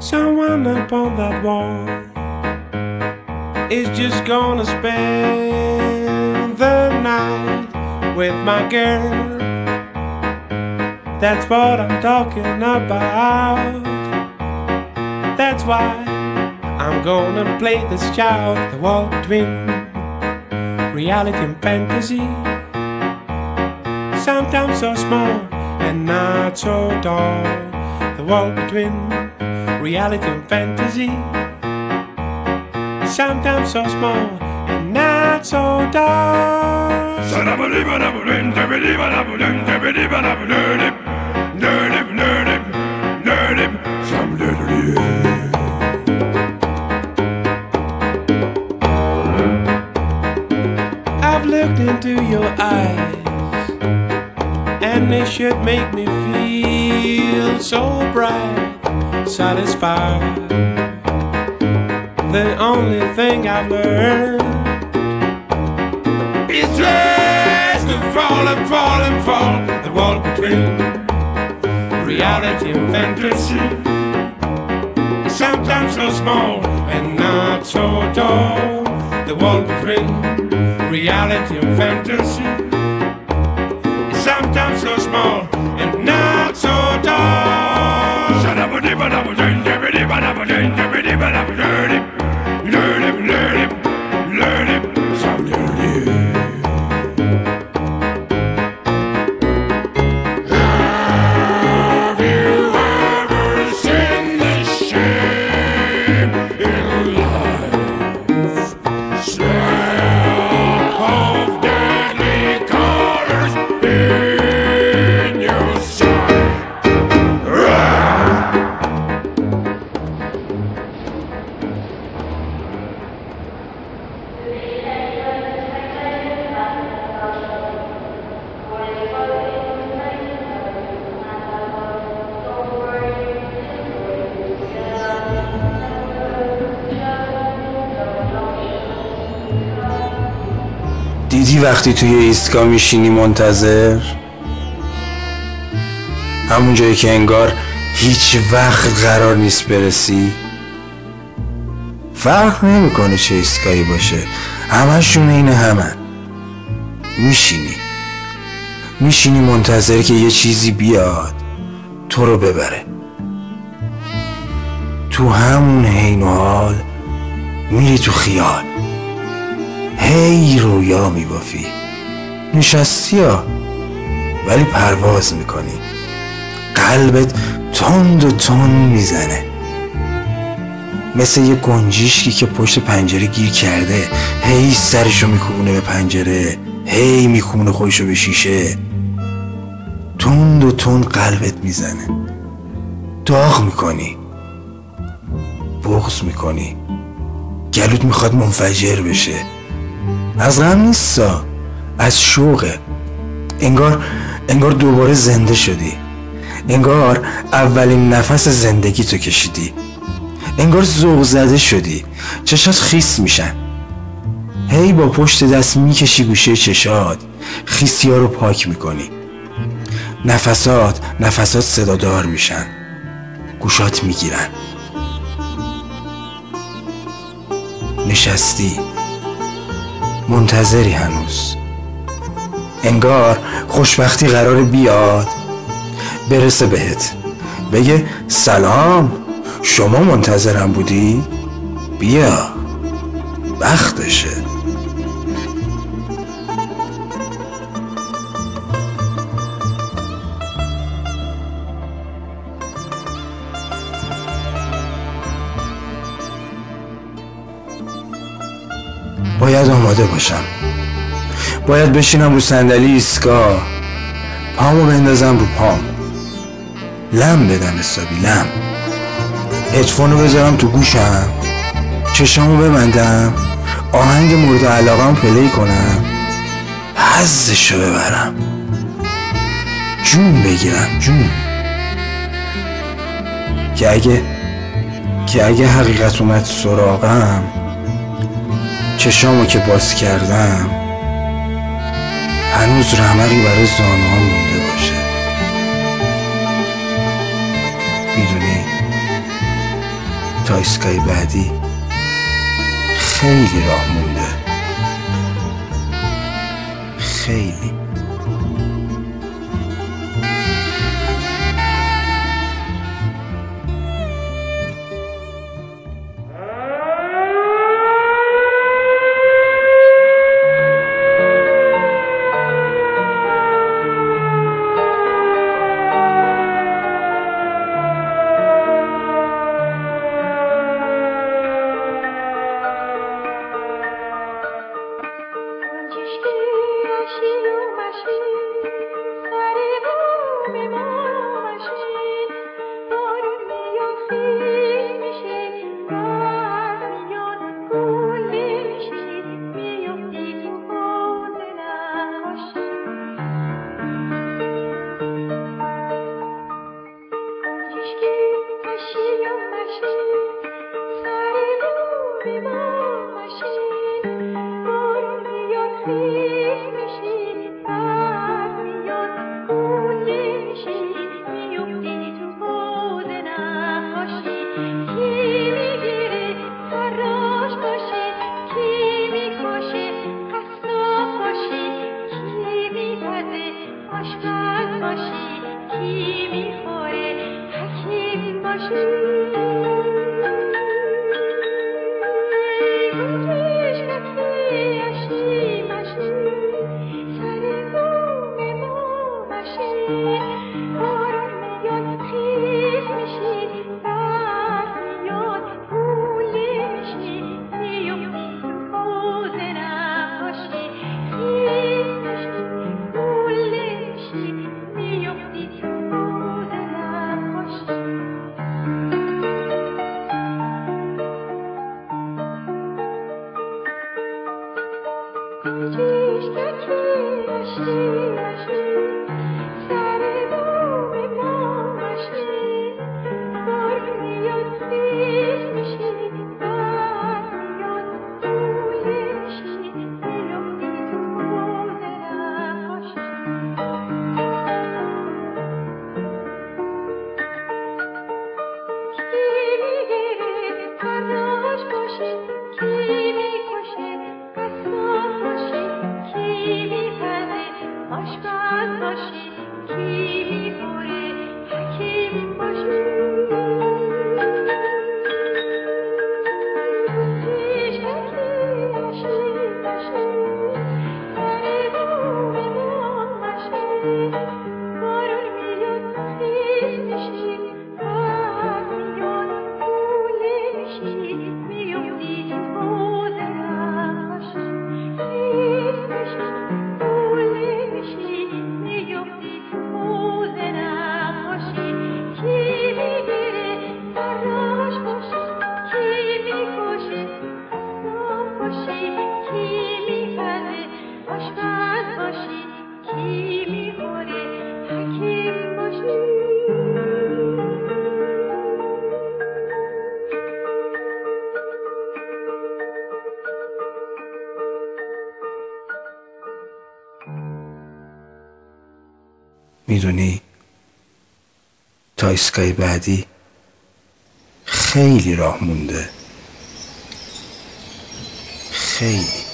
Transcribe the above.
up on that wall is just gonna spend the night with my girl. That's what I'm talking about. That's why I'm gonna play this child the wall between reality and fantasy. Sometimes so small and not so tall. The wall between reality and fantasy. Sometimes so small and not so dark. I've looked into your eyes, and they should make me feel so bright satisfied. The only thing I've learned is just to fall and fall and fall, the wall between reality and fantasy. Sometimes so small and not so tall, the wall between reality and fantasy. Is sometimes so small bada bujin, jibidi bada bujin, jibidi. دیدی وقتی توی ایستگاه میشینی منتظر؟ همون جایی که انگار هیچ وقت قرار نیست برسی؟ فرق نمی‌کنه چه ایستگاهی باشه. همشون این همن میشینی. میشینی منتظر که یه چیزی بیاد تو رو ببره. تو همون حین و حال میری تو خیال. هی رویا میبافی. نشستی ها ولی پرواز می‌کنی. قلبت تند و تند می‌زنه. مثل یه گنجیشکی که پشت پنجره گیر کرده هی سرشو میکوبونه به پنجره هی میکوبونه خودشو به شیشه. تند و تند قلبت می‌زنه. داغ می‌کنی. بغض می‌کنی. گلوت می‌خواد منفجر بشه. از غم نیستا از شوقه. انگار انگار دوباره زنده شدی. انگار اولین نفس زندگی تو کشیدی. انگار ذوق زده شدی. چشات خیس میشن. هی با پشت دست می‌کشی گوشه چشات. خیسی ها رو پاک می‌کنی. نفسات نفسات صدادار میشن. گوشات می‌گیرن. نشستی. منتظری هنوز. انگار خوشبختی قرار بیاد. برسه بهت. بگه سلام شما منتظرم بودی؟ بیا. وقتشه باید آماده باشم. باید بشینم رو صندلی ایستگاه. پامو بندازم رو پام. لم بدم حسابی لم. هدفونو بذارم تو گوشم. چشامو ببندم. آهنگ مورد علاقم پلی کنم. حزشو ببرم. جون بگیرم جون. که اگه که اگه حقیقت اومد سراغم چشامو که باز کردم هنوز رمقی برای زانوها مونده باشه. می‌دونی تا ایستگاه بعدی خیلی راه مونده. خیلی. Thank you. می‌دونی تا ایستگاه بعدی خیلی راه مونده. خیلی.